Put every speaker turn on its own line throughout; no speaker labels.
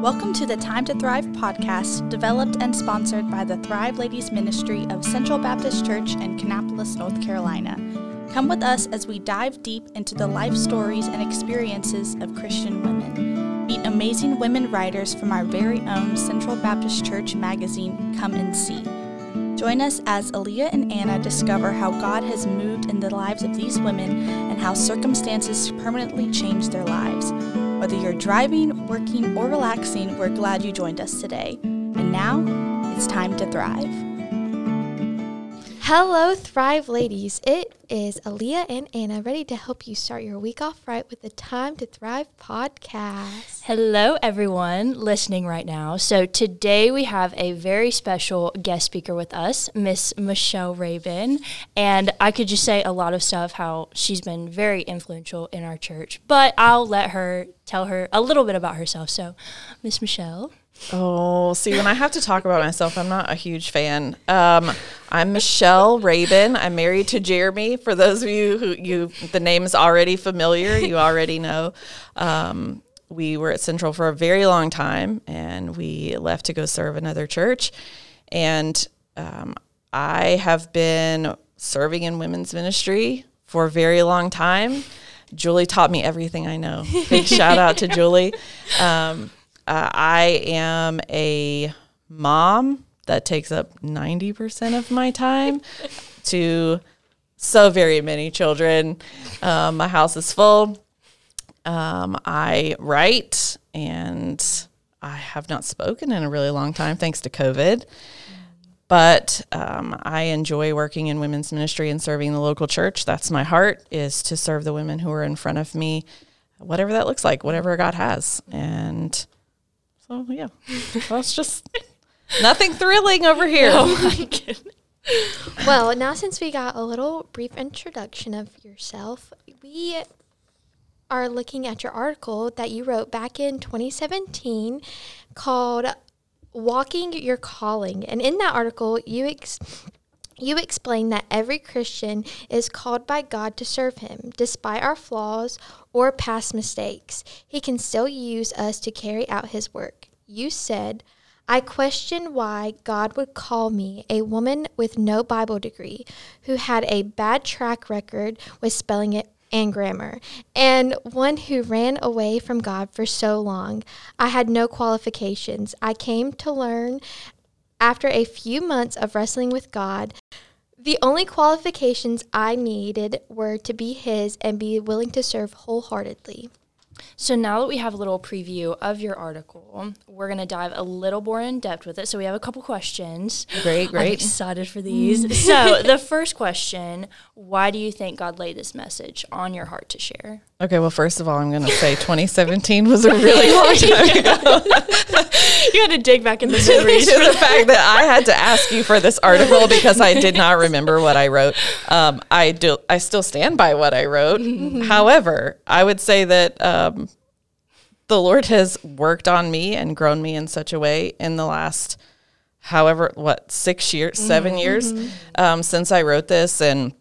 Welcome to the Time to Thrive podcast, developed and sponsored by the Thrive Ladies Ministry of Central Baptist Church in Kannapolis, North Carolina. Come with us as we dive deep into the life stories and experiences of Christian women. Meet amazing women writers from our very own Central Baptist Church magazine, Come and See. Join us as Aleah and Anna discover how God has moved in the lives of these women and how circumstances permanently change their lives. Whether you're driving, working, or relaxing, we're glad you joined us today. And now, it's time to thrive.
Hello, Thrive ladies. It is Aleah and Anna ready to help you start your week off right with the Time to Thrive podcast.
Hello, everyone listening right now. So, today we have a very special guest speaker with us, Miss Michelle Rabon. And I could just say a lot of stuff how she's been very influential in our church, but I'll let her tell her a little bit about herself. So, Miss Michelle.
Oh, see, when I have to talk about myself, I'm not a huge fan. Um, I'm Michelle Rabon. I'm married to Jeremy. For those of you who you, the name is already familiar, you already know. Um, we were at Central for a very long time, and we left to go serve another church. And um, I have been serving in women's ministry for a very long time. Julie taught me everything I know. Big shout out to Julie. Um, uh, I am a mom that takes up 90% of my time to so very many children. Um, my house is full. Um, I write and I have not spoken in a really long time thanks to COVID. But um, I enjoy working in women's ministry and serving the local church. That's my heart is to serve the women who are in front of me, whatever that looks like, whatever God has. And so yeah, that's just nothing thrilling over here. Oh my
goodness. well, now since we got a little brief introduction of yourself, we are looking at your article that you wrote back in 2017 called Walking Your Calling. And in that article, you ex- you explain that every Christian is called by God to serve Him. Despite our flaws or past mistakes, He can still use us to carry out His work. You said, I question why God would call me, a woman with no Bible degree, who had a bad track record with spelling it and grammar, and one who ran away from God for so long. I had no qualifications. I came to learn after a few months of wrestling with God. The only qualifications I needed were to be His and be willing to serve wholeheartedly.
So now that we have a little preview of your article, we're going to dive a little more in depth with it. So we have a couple questions.
Great, great. I'm
excited for these. So the first question, why do you think God laid this message on your heart to share?
Okay, well, first of all, I'm going to say 2017 was a really long time ago.
you had to dig back in the memories.
to the fact that I had to ask you for this article because I did not remember what I wrote. Um, I do. I still stand by what I wrote. Mm-hmm. However, I would say that um, the Lord has worked on me and grown me in such a way in the last, however, what six years, 7 mm-hmm. years um, since I wrote this, and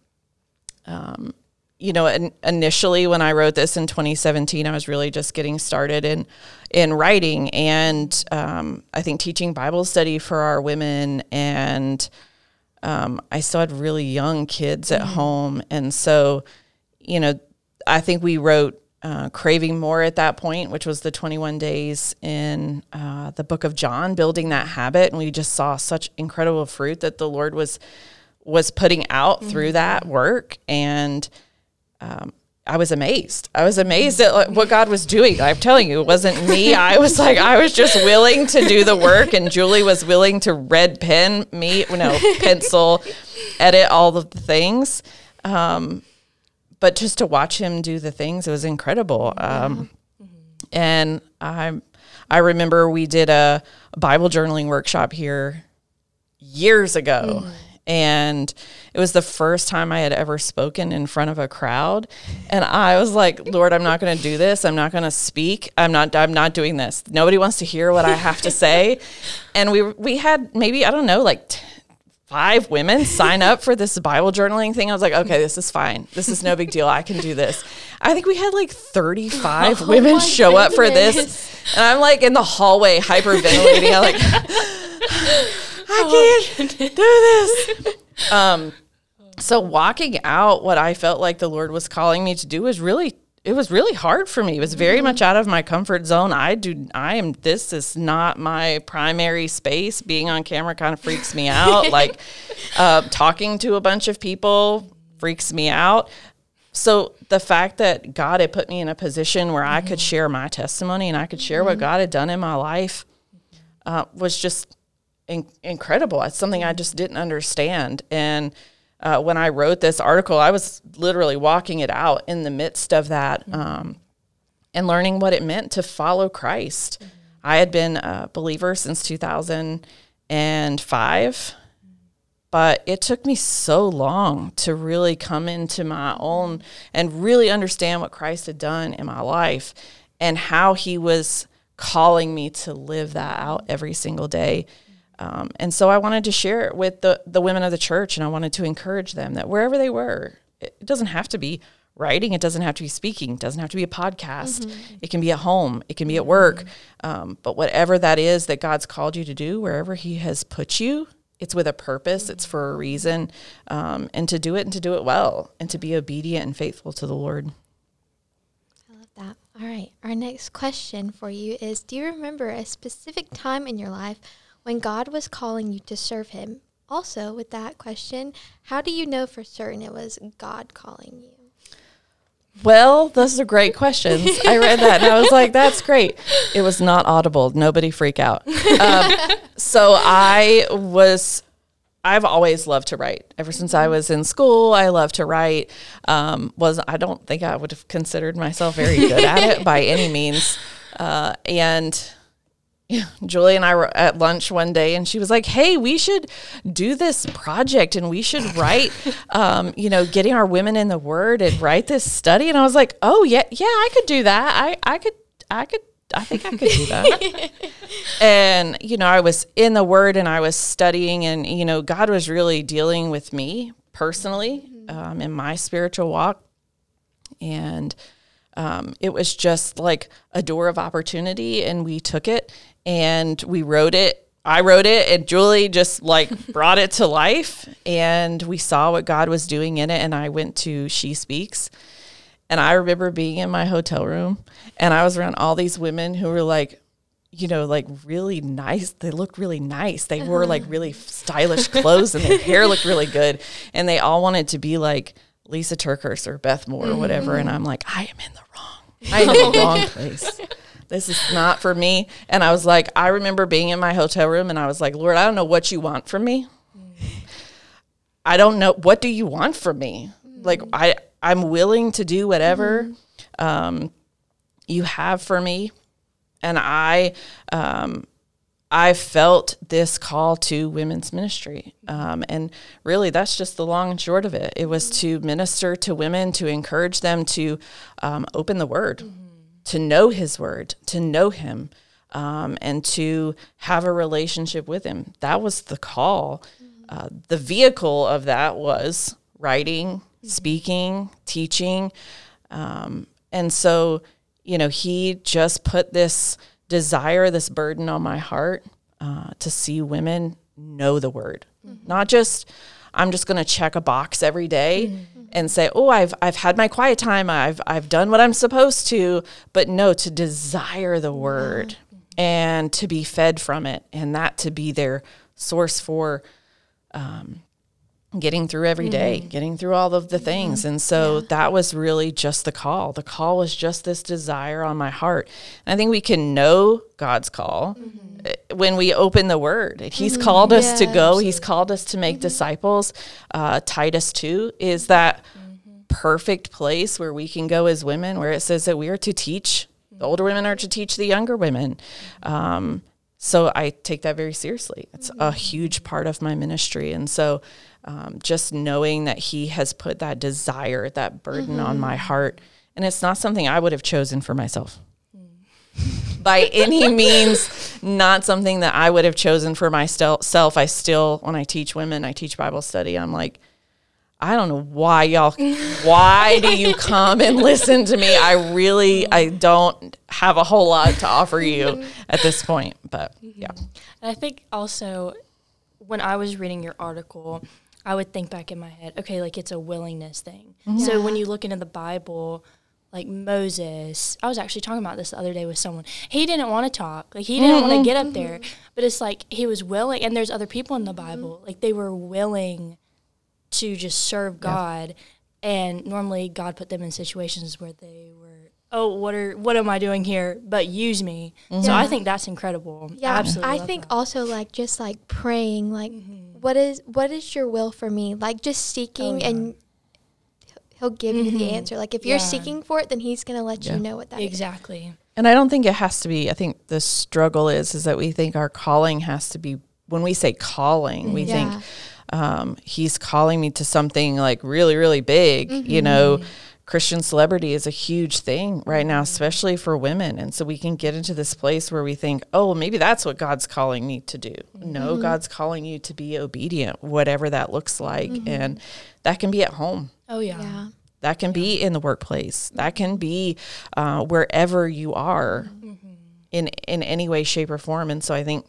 um, you know, in, initially when I wrote this in 2017, I was really just getting started in in writing, and um, I think teaching Bible study for our women, and um, I still had really young kids at mm-hmm. home, and so, you know, I think we wrote uh, craving more at that point, which was the 21 days in uh, the book of John, building that habit, and we just saw such incredible fruit that the Lord was was putting out mm-hmm. through that work, and um, I was amazed. I was amazed at what God was doing. I'm telling you, it wasn't me. I was like, I was just willing to do the work, and Julie was willing to red pen me, no pencil, edit all of the things. Um, but just to watch him do the things, it was incredible. Um, mm-hmm. And I, I remember we did a Bible journaling workshop here years ago. Mm and it was the first time I had ever spoken in front of a crowd and I was like lord I'm not going to do this I'm not going to speak I'm not I'm not doing this nobody wants to hear what I have to say and we we had maybe I don't know like five women sign up for this Bible journaling thing. I was like, okay, this is fine. This is no big deal. I can do this. I think we had like 35
Oh
women show up for this. And I'm like in the hallway hyperventilating. I'm like, I can't do this. Um, so walking out what I felt like the Lord was calling me to do was really it was really hard for me. It was very much out of my comfort zone. I do I am this is not my primary space. Being on camera kind of freaks me out. like uh, talking to a bunch of people freaks me out. So the fact that God had put me in a position where I could share my testimony and I could share what God had done in my life uh, was just in- incredible. It's something I just didn't understand. And uh, when I wrote this article, I was literally walking it out in the midst of that um, and learning what it meant to follow Christ. I had been a believer since 2005, but it took me so long to really come into my own and really understand what Christ had done in my life and how he was calling me to live that out every single day. Um, and so I wanted to share it with the, the women of the church and I wanted to encourage them that wherever they were, it, doesn't have to be writing, it doesn't have to be speaking, it doesn't have to be a podcast. It can be at home, it can be at work. Um, but whatever that is that God's called you to do, wherever He has put you, it's with a purpose, it's for a reason, um, and to do it and to do it well and to be obedient and faithful to the Lord.
I love that. All right. Our next question for you is Do you remember a specific time in your life when God was calling you to serve Him? Also, with that question, how do you know for certain it was God calling you?
Well, those are great questions. I read that and I was like, that's great. It was not audible. Nobody freak out. Um, so I was, I've always loved to write. Ever since I was in school, I love to write. Um, was I don't think I would have considered myself very good at it by any means. Uh, and Julie and I were at lunch one day, and she was like, "Hey, we should do this project, and we should write, um, you know, getting our women in the Word and write this study." And I was like, "Oh yeah, yeah, I could do that. I, I could, I could, I think I could do that." and you know, I was in the Word and I was studying, and you know, God was really dealing with me personally um, in my spiritual walk, and um, it was just like a door of opportunity and we took it and we wrote it i wrote it and julie just like brought it to life and we saw what god was doing in it and i went to she speaks and i remember being in my hotel room and i was around all these women who were like you know, like really nice. They looked really nice. They wore like uh-huh. really stylish clothes and their hair looked really good. And they all wanted to be like Lysa TerKeurst or Beth Moore or whatever. And I'm like, I am in the wrong. I am in the wrong place. This is not for me. And I was like, I remember being in my hotel room and I was like, Lord, I don't know what you want from me. I don't know what do you want from me. Like I, I'm willing to do whatever um, you have for me and I um, I felt this call to women's ministry, um, and really that's just the long and short of it. It was to minister to women, to encourage them to um, open the Word, to know His Word, to know Him, um, and to have a relationship with Him. That was the call. Uh, the vehicle of that was writing, speaking, teaching, um, and so you know, he just put this desire, this burden on my heart uh, to see women know the word, not just I'm just going to check a box every day and say, "Oh, I've I've had my quiet time. I've I've done what I'm supposed to." But no, to desire the word and to be fed from it, and that to be their source for um, getting through every day, mm-hmm. getting through all of the mm-hmm. things. And so that was really just the call. The call was just this desire on my heart. And I think we can know God's call uh, when we open the word. He's called us to
Yeah,
go, He's called us to make disciples. Uh, Titus 2 is that perfect place where we can go as women, where it says that we are to teach. The older women are to teach the younger women. Um, so I take that very seriously. It's a huge part of my ministry. And so um, just knowing that He has put that desire, that burden on mm-hmm. my heart, and it's not something I would have chosen for myself mm. by any means not something that I would have chosen for myself. I still, when I teach women, I teach Bible study. I'm like, I don't know why y'all why do you come and listen to me? I really I don't have a whole lot to offer you mm-hmm. at this point, but mm-hmm. yeah.
And I think also when I was reading your article, I would think back in my head, okay, like it's a willingness thing. Mm-hmm. So when you look into the Bible, like Moses, I was actually talking about this the other day with someone. He didn't want to talk. Like he didn't mm-hmm. want to get up there. But it's like he was willing and there's other people in the Bible. Like they were willing to just serve God. Yeah. And normally God put them in situations where they were, oh, what are what am I doing here? But use me. Mm-hmm. So I think that's incredible.
Yeah, Absolutely I think that. also like just like praying, like mm-hmm. What is what is your will for me? Like just seeking oh, yeah. and he'll give mm-hmm. you the mm-hmm. answer. Like if you're yeah. seeking for it, then he's gonna let you know what that
exactly.
Is.
And I don't think it has to be. I think the struggle is is that we think our calling has to be. When we say calling, we think um, he's calling me to something like really, really big. Mm-hmm. You know, Christian celebrity is a huge thing right now, especially for women. And so we can get into this place where we think, oh, well, maybe that's what God's calling me to do. Mm-hmm. No, God's calling you to be obedient, whatever that looks like. Mm-hmm. And that can be at home.
Oh, yeah. yeah.
That can be in the workplace. That can be uh, wherever you are mm-hmm. in in any way, shape, or form. And so I think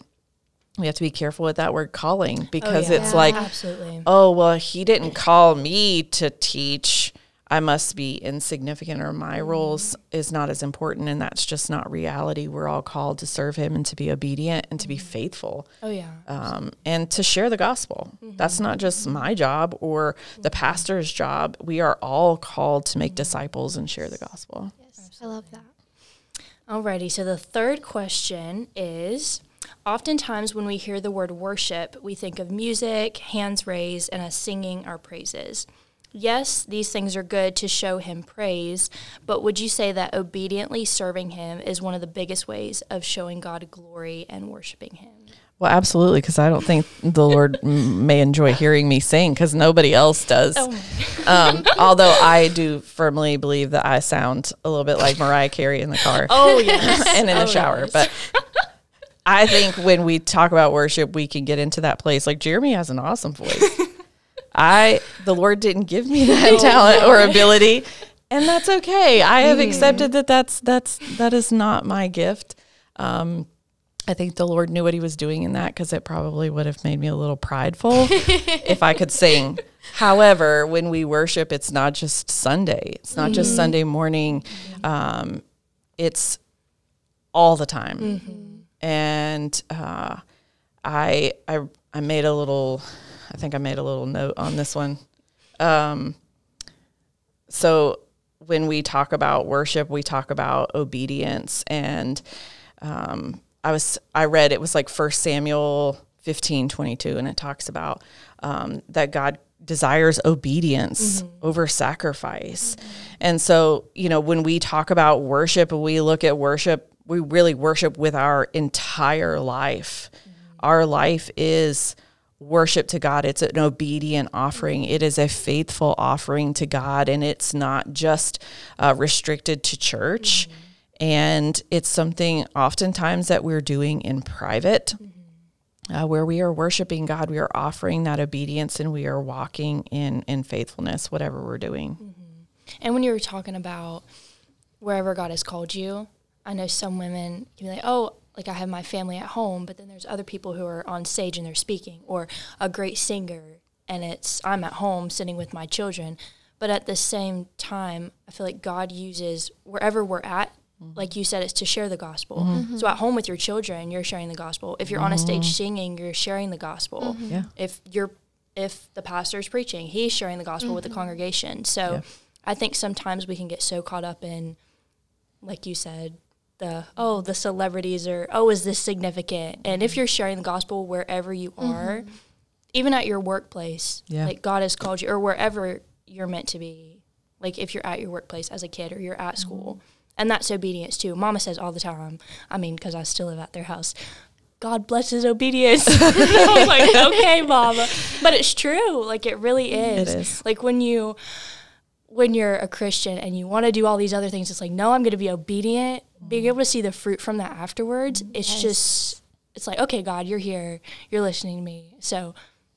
we have to be careful with that word calling oh, because oh, yeah. it's yeah, like absolutely. oh well he didn't call me to teach i must be insignificant or my roles is not as important and that's just not reality we're all called to serve him and to be obedient and to be mm-hmm. faithful
oh yeah
um, and to share the gospel mm-hmm. that's not just my job or the mm-hmm. pastor's job we are all called to make mm-hmm. disciples and share the gospel
yes absolutely. i love that
alrighty so the third question is Oftentimes, when we hear the word worship, we think of music, hands raised, and us singing our praises. Yes, these things are good to show Him praise, but would you say that obediently serving Him is one of the biggest ways of showing God glory and worshiping Him?
Well, absolutely, because I don't think the Lord may enjoy hearing me sing because nobody else does. Oh. Um, although I do firmly believe that I sound a little bit like Mariah Carey in the car.
Oh, yes.
and in
oh,
the shower. Yes. But I think when we talk about worship, we can get into that place. Like Jeremy has an awesome voice. I the Lord didn't give me that talent or ability, and that's okay. I have mm. accepted that that's that's that is not my gift. Um, I think the Lord knew what He was doing in that because it probably would have made me a little prideful if I could sing. However, when we worship, it's not just Sunday. It's not mm-hmm. just Sunday morning. Um, it's all the time. Mm-hmm and uh, I I I made a little. I think I made a little note on this one. Um, so when we talk about worship, we talk about obedience, and um, I was I read it was like First Samuel fifteen twenty two, and it talks about um, that God desires obedience mm-hmm. over sacrifice. Mm-hmm. And so, you know, when we talk about worship and we look at worship we really worship with our entire life. Mm-hmm. Our life is worship to God. It's an obedient offering. It is a faithful offering to God, and it's not just uh, restricted to church. Mm-hmm. And it's something oftentimes that we're doing in private. Mm-hmm. Uh, where we are worshiping God, we are offering that obedience and we are walking in in faithfulness, whatever we're doing.
Mm-hmm. And when you were talking about wherever God has called you, I know some women can be like, oh, like I have my family at home, but then there's other people who are on stage and they're speaking, or a great singer, and it's I'm at home sitting with my children. But at the same time, I feel like God uses wherever we're at, mm-hmm. like you said, it's to share the gospel. Mm-hmm. So at home with your children, you're sharing the gospel. If you're mm-hmm. on a stage mm-hmm. singing, you're sharing the gospel.
Mm-hmm. Yeah.
If you're if the pastor is preaching, he's sharing the gospel with the mm-hmm. congregation. So yeah. I think sometimes we can get so caught up in, like you said, the oh the celebrities or oh is this significant and if you're sharing the gospel wherever you are mm-hmm. even at your workplace yeah. like god has called you or wherever you're meant to be like if you're at your workplace as a kid or you're at mm-hmm. school and that's obedience too mama says all the time i mean because i still live at their house God blesses obedience. I'm like, okay, mama. But it's true. Like, it really is. It is. Like, when you when you're a Christian and you want to do all these other things, it's like, no, I'm going to be obedient being able to see the fruit from that afterwards, it's
Yes.
just it's like, okay, God, you're here, you're listening to me. So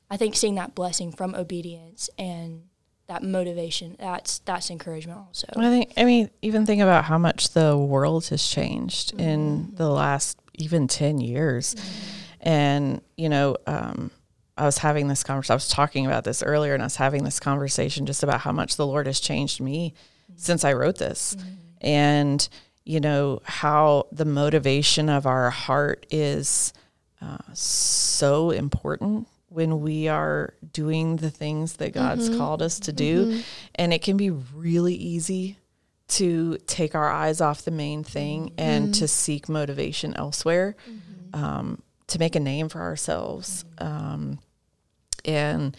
I think seeing that blessing from obedience and that motivation, that's that's encouragement also.
I think. I mean, even think about how much the world has changed in mm-hmm. the last even ten years, mm-hmm. and you know, um, I was having this conversation. I was talking about this earlier, and I was having this conversation just about how much the Lord has changed me mm-hmm. since I wrote this, and you know how the motivation of our heart is uh, so important when we are doing the things that God's called us to do. And it can be really easy to take our eyes off the main thing and to seek motivation elsewhere, um, to make a name for ourselves, um, and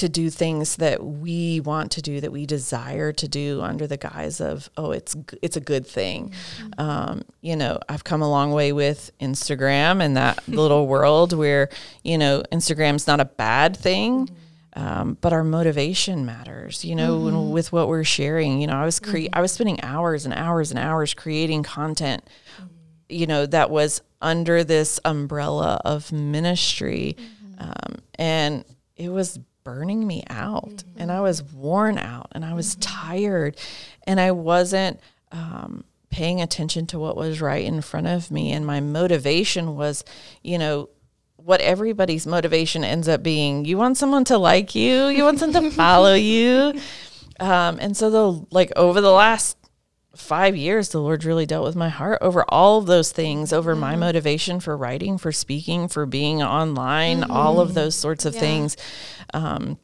to do things that we want to do, that we desire to do under the guise of, oh, it's it's a good thing. Um, you know, I've come a long way with Instagram and that little world where you know Instagram's not a bad thing. Um, but our motivation matters, you know, when, with what we're sharing. You know, I was cre- I was spending hours and hours and hours creating content, you know, that was under this umbrella of ministry, um, and it was burning me out, and I was worn out, and I was tired, and I wasn't. Um, paying attention to what was right in front of me. And my motivation was you know what everybody's motivation ends up being. You want someone to like you. You want someone to follow you. Um, and so the like over the last five years the lord really dealt with my heart over all of those things over my motivation for writing for speaking for being online all of those sorts of
Yeah.
things. Um,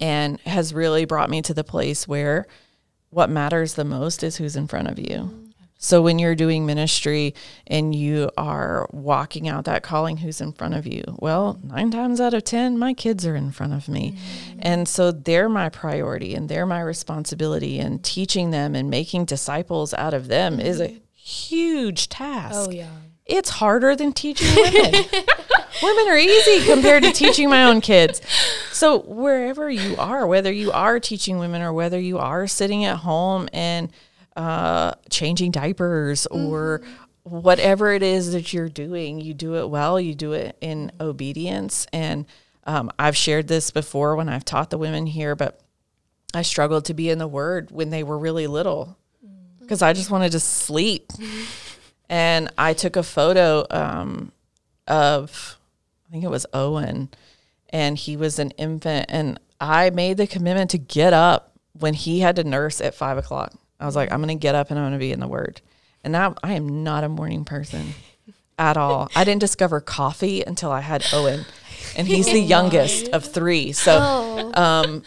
and has really brought me to the place where what matters the most is who's in front of you so when you're doing ministry and you are walking out that calling who's in front of you, well, 9 times out of 10 my kids are in front of me. Mm. And so they're my priority and they're my responsibility and teaching them and making disciples out of them is a mm-hmm. huge task.
oh yeah.
It's harder than teaching women. women are easy compared to teaching my own kids. So wherever you are, whether you are teaching women or whether you are sitting at home and uh, changing diapers or whatever it is that you're doing, you do it well. You do it in obedience. And um, I've shared this before when I've taught the women here, but I struggled to be in the Word when they were really little because I just wanted to sleep. And I took a photo um, of, I think it was Owen, and he was an infant. And I made the commitment to get up when he had to nurse at five o'clock. I was like, I'm going to get up and I'm going to be in the Word. And now I am not a morning person at all. I didn't discover coffee until I had Owen, and he's the youngest of three. So,
Oh.
um,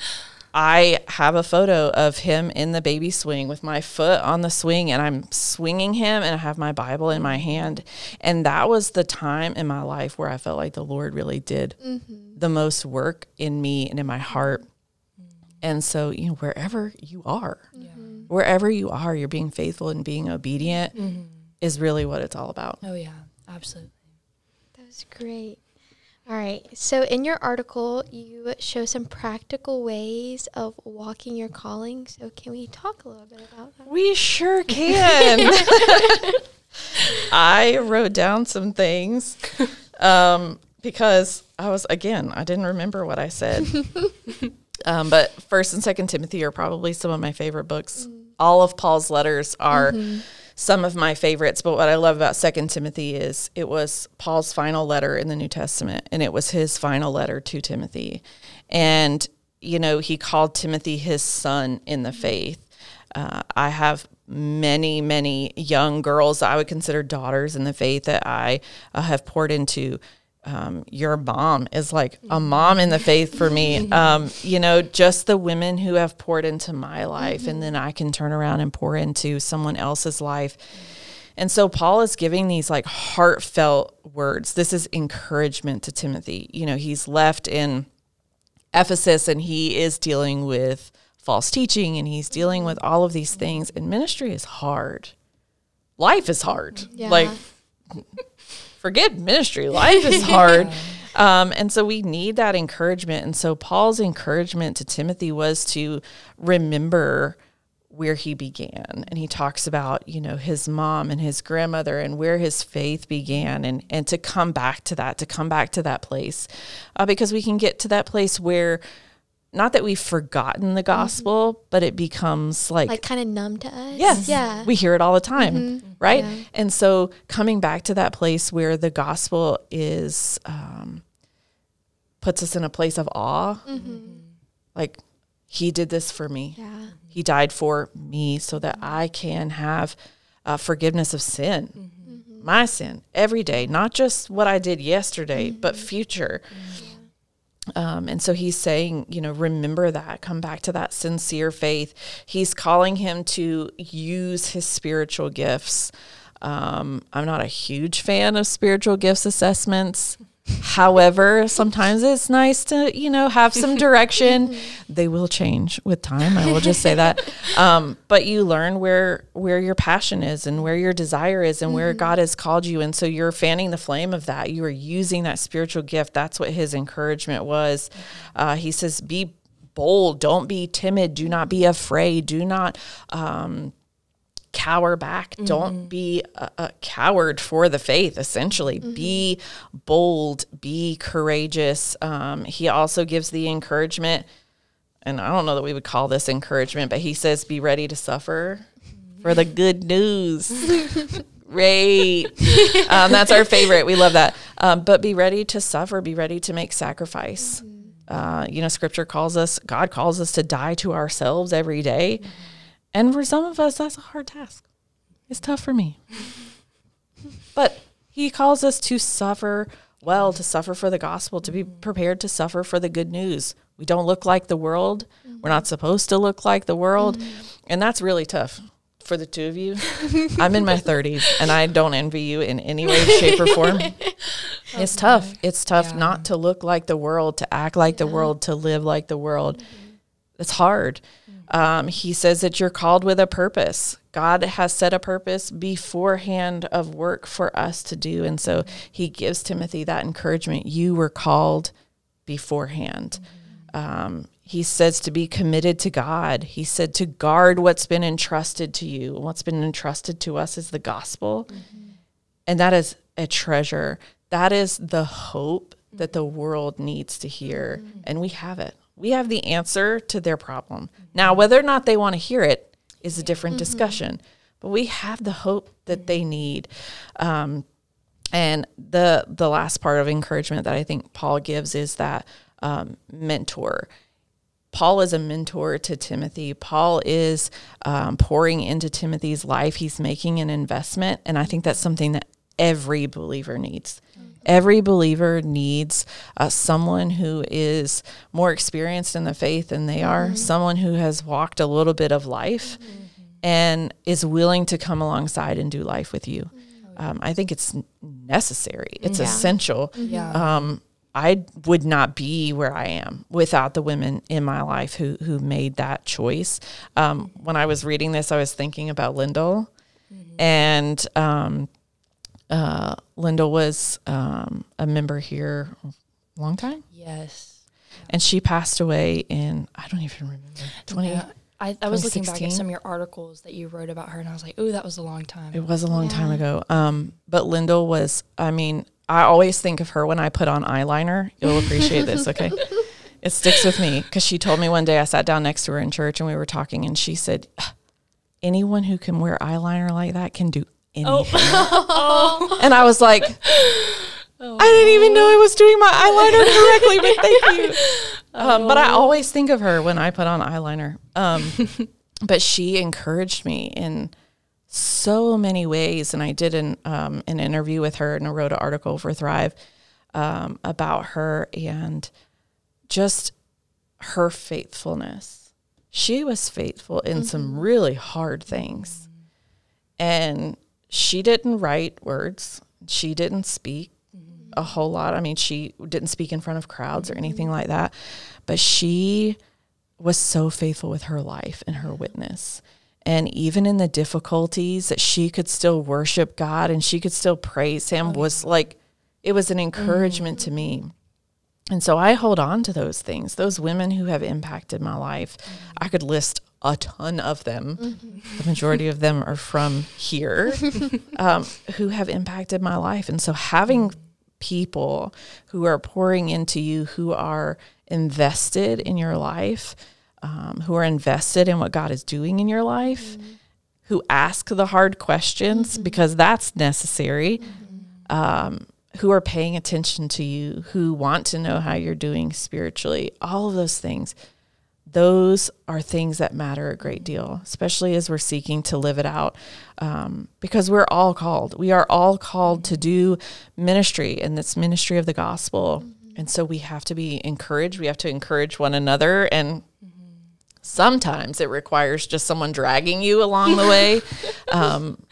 I have a photo of him in the baby swing with my foot on the swing and I'm swinging him and I have my Bible in my hand. And that was the time in my life where I felt like the Lord really did the most work in me and in my heart. And so, you know, wherever you are, wherever you are, you're being faithful and being obedient is really what it's all about.
Oh yeah. Absolutely.
That's great. All right. So, in your article, you show some practical ways of walking your calling. So, can we talk a little bit about that?
We sure can. I wrote down some things um, because I was again I didn't remember what I said. um, but First and Second Timothy are probably some of my favorite books. All of Paul's letters are some of my favorites. But what I love about Second Timothy is it was Paul's final letter in the New Testament, and it was his final letter to Timothy, and you know he called Timothy his son in the faith. Uh, I have many, many young girls that I would consider daughters in the faith that I uh, have poured into. Um, your mom is like a mom in the faith for me. Um, you know, just the women who have poured into my life, and then I can turn around and pour into someone else's life. And so Paul is giving these like heartfelt words. This is encouragement to Timothy. You know, he's left in Ephesus and he is dealing with false teaching and he's dealing with all of these things. And ministry is hard. Life is hard.
Yeah.
Like, forget ministry. Life is hard. Um, and so we need that encouragement. And so Paul's encouragement to Timothy was to remember where he began and he talks about you know his mom and his grandmother and where his faith began and and to come back to that to come back to that place uh, because we can get to that place where not that we've forgotten the gospel mm-hmm. but it becomes like
like kind of numb to us
yes yeah we hear it all the time mm-hmm. right yeah. and so coming back to that place where the gospel is um, puts us in a place of awe mm-hmm. like he did this for me yeah he died for me so that I can have uh, forgiveness of sin, mm-hmm. my sin, every day, not just what I did yesterday, mm-hmm. but future. Um, and so he's saying, you know, remember that, come back to that sincere faith. He's calling him to use his spiritual gifts. Um, I'm not a huge fan of spiritual gifts assessments. However, sometimes it's nice to, you know, have some direction. they will change with time. I will just say that. Um, but you learn where where your passion is and where your desire is and where mm-hmm. God has called you. And so you're fanning the flame of that. You are using that spiritual gift. That's what his encouragement was. Uh, he says, be bold. Don't be timid. Do not be afraid. Do not um, cower back. Mm-hmm. Don't be a, a, coward for the faith, essentially. Mm-hmm. Be bold, be courageous. Um, he also gives the encouragement, and I don't know that we would call this encouragement, but he says, be ready to suffer for the good news. Great. Um, that's our favorite. We love that. Um, but be ready to suffer, be ready to make sacrifice. Mm-hmm. Uh, you know, scripture calls us, God calls us to die to ourselves every day. Mm-hmm and for some of us, that's a hard task. It's tough for me. but he calls us to suffer well, to suffer for the gospel, to be mm-hmm. prepared to suffer for the good news. We don't look like the world. Mm-hmm. We're not supposed to look like the world. Mm-hmm. And that's really tough for the two of you. I'm in my 30s and I don't envy you in any way, shape, or form. It's tough. It's tough yeah. not to look like the world, to act like yeah. the world, to live like the world. It's hard. Um, he says that you're called with a purpose. God has set a purpose beforehand of work for us to do. And so he gives Timothy that encouragement. You were called beforehand. Um, he says to be committed to God. He said to guard what's been entrusted to you. What's been entrusted to us is the gospel. Mm-hmm. And that is a treasure. That is the hope that the world needs to hear. Mm-hmm. And we have it we have the answer to their problem. Now, whether or not they want to hear it is a different mm-hmm. discussion, but we have the hope that they need. Um, and the the last part of encouragement that I think Paul gives is that um, mentor. Paul is a mentor to Timothy. Paul is um, pouring into Timothy's life. He's making an investment, and I think that's something that every believer needs. Every believer needs uh, someone who is more experienced in the faith than they are, mm-hmm. someone who has walked a little bit of life mm-hmm. and is willing to come alongside and do life with you. Mm-hmm. Um, I think it's necessary, it's yeah. essential. Yeah. Um, I would not be where I am without the women in my life who who made that choice. Um, when I was reading this, I was thinking about Linda, mm-hmm. and um, uh, Linda was um, a member here a long time.
Yes.
And she passed away in, I don't even remember, 20. Yeah.
I, I was looking back at some of your articles that you wrote about her, and I was like, "Oh, that was a long time."
It was a long yeah. time ago. Um, but Linda was. I mean, I always think of her when I put on eyeliner. You'll appreciate this, okay? It sticks with me because she told me one day I sat down next to her in church and we were talking, and she said, "Anyone who can wear eyeliner like that can do anything. Oh. and I was like, oh. I didn't even know I was doing my eyeliner correctly, but thank you. Um, but I oh. always think of her when I put on eyeliner. Um, but she encouraged me in so many ways. And I did an, um, an interview with her and I wrote an article for Thrive um, about her and just her faithfulness. She was faithful in mm-hmm. some really hard things. And she didn't write words. She didn't speak mm-hmm. a whole lot. I mean, she didn't speak in front of crowds mm-hmm. or anything like that, but she was so faithful with her life and her witness. And even in the difficulties that she could still worship God and she could still praise him oh, was like it was an encouragement mm-hmm. to me. And so I hold on to those things, those women who have impacted my life. I could list a ton of them. The majority of them are from here um, who have impacted my life. And so having people who are pouring into you, who are invested in your life, um, who are invested in what God is doing in your life, who ask the hard questions because that's necessary. Um, who are paying attention to you, who want to know how you're doing spiritually, all of those things. Those are things that matter a great deal, especially as we're seeking to live it out. Um, because we're all called. We are all called to do ministry, and this ministry of the gospel. And so we have to be encouraged. We have to encourage one another. And sometimes it requires just someone dragging you along the way. Um,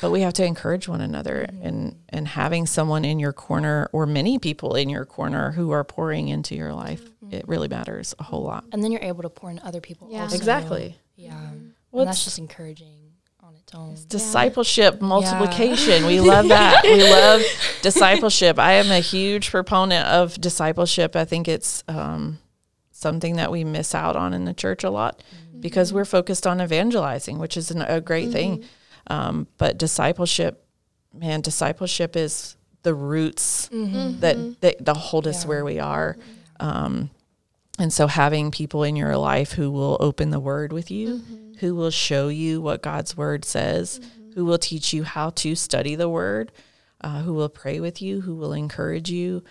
but we have to encourage one another and, and having someone in your corner or many people in your corner who are pouring into your life, Mm-hmm. it really matters a whole lot.
And then you're able to pour into other people.
Yeah.
also.
Exactly.
Yeah. Mm-hmm.
Well,
and that's just encouraging on its own.
Discipleship, multiplication. We love that. we love discipleship. I am a huge proponent of discipleship. I think it's um, something that we miss out on in the church a lot mm-hmm. because we're focused on evangelizing, which is an, a great thing. Um, but discipleship, man, discipleship is the roots that, that, that hold us
Yeah.
where we are. Um, and so having people in your life who will open the word with you, who will show you what God's word says, who will teach you how to study the word, uh, who will pray with you, who will encourage you.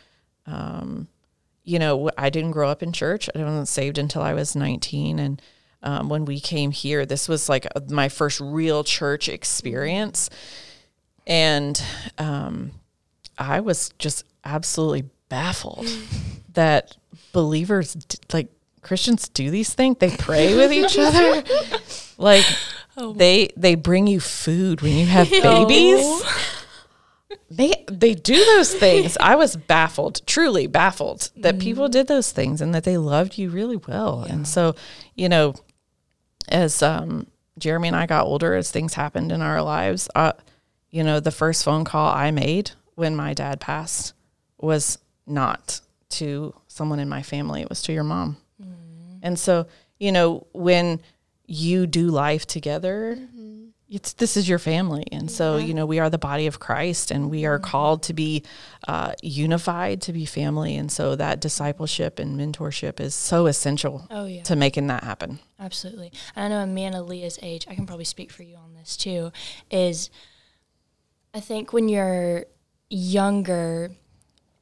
Um, you know, I didn't grow up in church. I wasn't saved until I was 19. And um, when we came here, this was like uh, my first real church experience. And um, I was just absolutely baffled that believers, like Christians, do these things. They pray with each other. Like they they bring you food when you have babies. They they do those things. I was baffled, truly baffled that people did those things and that they loved you really well. And so, you know, as um, Jeremy and I got older, as things happened in our lives, uh, you know, the first phone call I made when my dad passed was not to someone in my family; it was to your mom. Mm-hmm. And so, you know, when you do life together, mm-hmm. it's this is your family, and so you know we are the body of Christ, and we are mm-hmm. called to be uh, unified, to be family, and so that discipleship and mentorship is so essential
Oh, yeah.
to making that happen.
Absolutely. And I know a man of Leah's age, I can probably speak for you on this too, is I think when you're younger,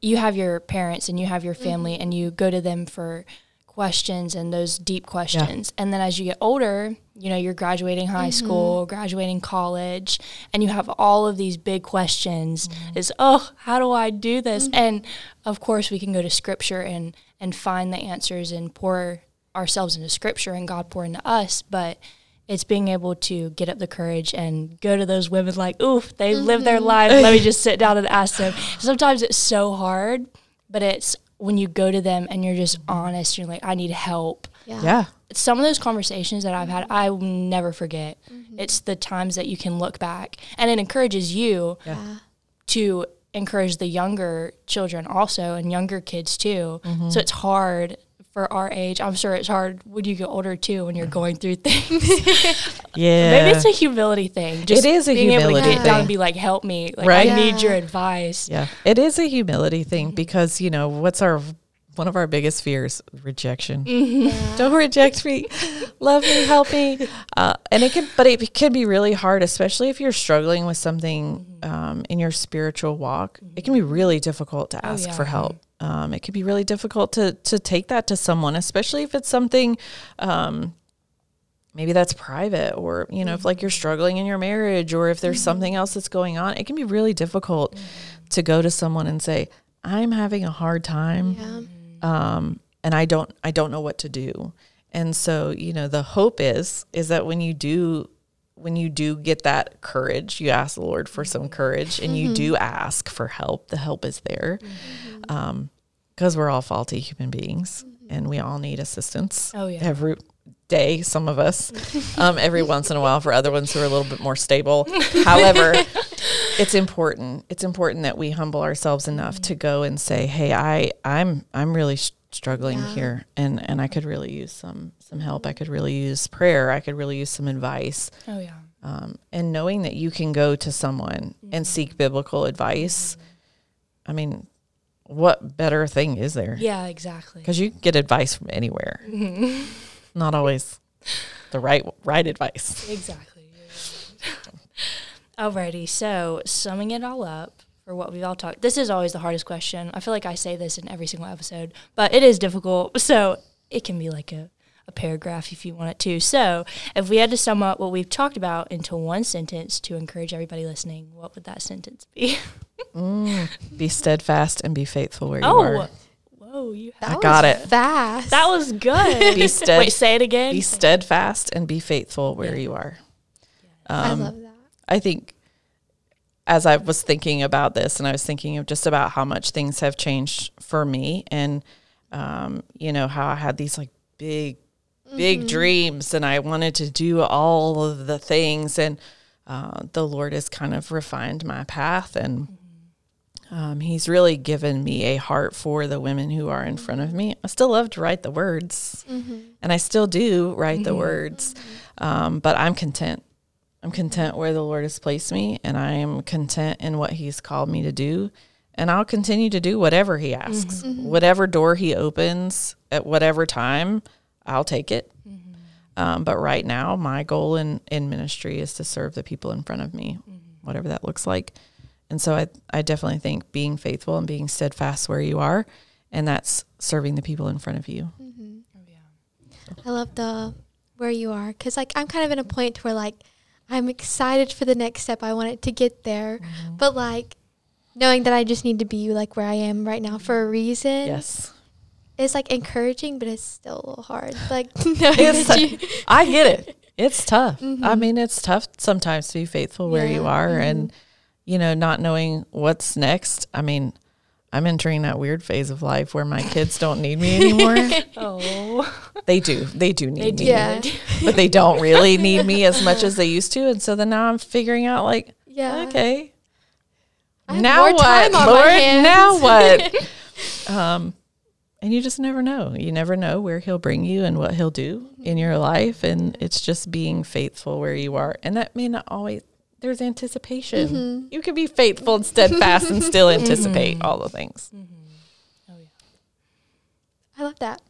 you have your parents and you have your mm-hmm. family and you go to them for questions and those deep questions. And then as you get older, you know, you're graduating high mm-hmm. school, graduating college, and you have all of these big questions. Mm-hmm. Is, oh, how do I do this? And of course we can go to scripture and and find the answers and pour ourselves into scripture and God pour into us, but it's being able to get up the courage and go to those women like, oof, they live their mm-hmm. life. Let me just sit down and ask them. Sometimes it's so hard, but it's when you go to them and you're just mm-hmm. honest, you're like, I need help.
Yeah.
Yeah,
Some of those conversations that I've had, I will never forget. Mm-hmm. It's the times that you can look back and it encourages you
Yeah.
to encourage the younger children also and younger kids too. So it's hard for our age. I'm sure it's hard when you get older too when you're mm. going through things.
yeah.
Maybe it's a humility thing. Just
is a
being able to
humility
get down and be like, "Help me! Like
Right.
I need your advice."
Yeah, it is a humility thing mm-hmm. because you know what's our one of our biggest fears: rejection. Mm-hmm. Don't reject me, love me, help me. Uh, and it can, but it can be really hard, especially if you're struggling with something mm-hmm. um, in your spiritual walk. It can be really difficult to oh, ask
yeah.
for help. Um, it can be really difficult to to take that to someone, especially if it's something. Um, maybe that's private or you know if like you're struggling in your marriage or if there's something else that's going on it can be really difficult to go to someone and say i'm having a hard time
Yeah.
um, and i don't i don't know what to do and so you know the hope is is that when you do when you do get that courage you ask the lord for some courage and you do ask for help. The help is there. Um, because we're all faulty human beings and we all need assistance
Oh, yeah.
every day some of us um, every once in a while for other ones who are a little bit more stable. However it's important. It's important that we humble ourselves enough to go and say, "Hey, I I'm I'm really sh- struggling
Yeah.
here, and and I could really use some some help. I could really use prayer. I could really use some advice."
Oh yeah.
Um, and knowing that you can go to someone and seek biblical advice, I mean, what better thing is there?
Yeah, exactly.
Because you get advice from anywhere. Not always the right right advice.
Exactly. Alrighty, so summing it all up for what we've all talked. This is always the hardest question. I feel like I say this in every single episode, but it is difficult. So it can be like a, a paragraph if you want it to. So if we had to sum up what we've talked about into one sentence to encourage everybody listening, what would that sentence be?
Be steadfast and be faithful where you are.
oh,
are.
whoa, you
I got it.
Fast.
that was good.
Be stead-
Wait, say it again.
Be steadfast and be faithful where you are.
I
Um,
love that.
I think as I was thinking about this, and I was thinking of just about how much things have changed for me, and um, you know how I had these like big, big dreams, and I wanted to do all of the things, and uh, the Lord has kind of refined my path, and um, He's really given me a heart for the women who are in front of me. I still love to write the words, and I still do write the words, um, but I'm content. I'm content where the Lord has placed me, and I am content in what He's called me to do. And I'll continue to do whatever He mm-hmm. asks, mm-hmm. whatever door He opens at whatever time, I'll take it. Mm-hmm. Um, but right now, my goal in, in ministry is to serve the people in front of me, whatever that looks like. And so I, I definitely think being faithful and being steadfast where you are, and that's serving the people in front of you. Oh, yeah.
I love the where you are because like I'm kind of in a point where like I'm excited for the next step. I want it to get there,
Mm-hmm.
but like knowing that I just need to be like where I am right now for a reason.
Yes.
It's like encouraging, but it's still a little hard. Like that
I get it. It's tough. I mean, it's tough sometimes to be faithful where you
Yeah.
are and, you know, not knowing what's next. I mean, I'm entering that weird phase of life where my kids don't need me anymore.
oh,
they do. They do need
they
me.
Yeah.
But they don't really need me as much as they used to. And so then now I'm figuring out like,
yeah.
okay, now what?
time on my
Lord, now what? um, and you just never know. You never know where he'll bring you and what he'll do in your life. And it's just being faithful where you are. And that may not always, there's anticipation.
Mm-hmm.
You can be faithful and steadfast and still anticipate all the things.
Oh yeah, I love that.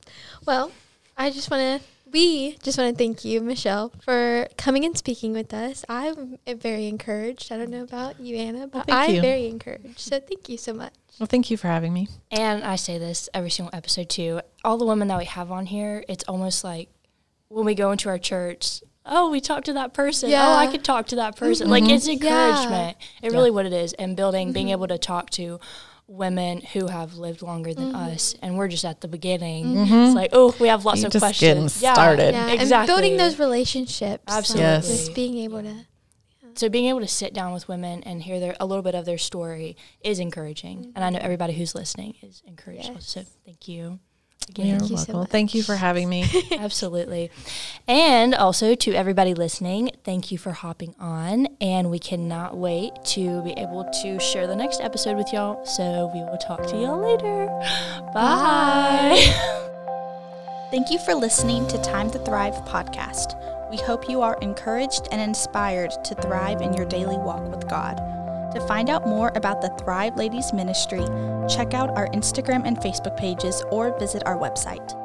Well, I just want to, we just want to thank you, Michelle, for coming and speaking with us. I'm very encouraged. I don't know about you, Anna, but
thank
I'm
you.
very encouraged. So thank you so much.
Well, thank you for having me.
And I say this every single episode too. All the women that we have on here, it's almost like when we go into our church, oh, we talked to that person. Oh, I could talk to that person. Like mm-hmm. it's
Yeah.
encouragement. It really what it is. And building, being mm-hmm. able to talk to women who have lived longer than mm-hmm. us, and we're just at the beginning. It's like, oh, we have lots
You're
of
just
questions.
getting started.
Yeah,
exactly.
and building those relationships. Um,
Absolutely.
Yes.
Just being able to.
So being able to sit down with women and hear their a little bit of their story is encouraging, and I know everybody who's listening is encouraged.
Yes.
So thank you.
You're
Again,
you so
welcome. Thank you for having me.
absolutely. And also to everybody listening, thank you for hopping on, and we cannot wait to be able to share the next episode with y'all. So we will talk to y'all later. Bye.
Thank you for listening to Time to Thrive podcast. We hope you are encouraged and inspired to thrive in your daily walk with God. To find out more about the Thrive Ladies Ministry, check out our Instagram and Facebook pages or visit our website.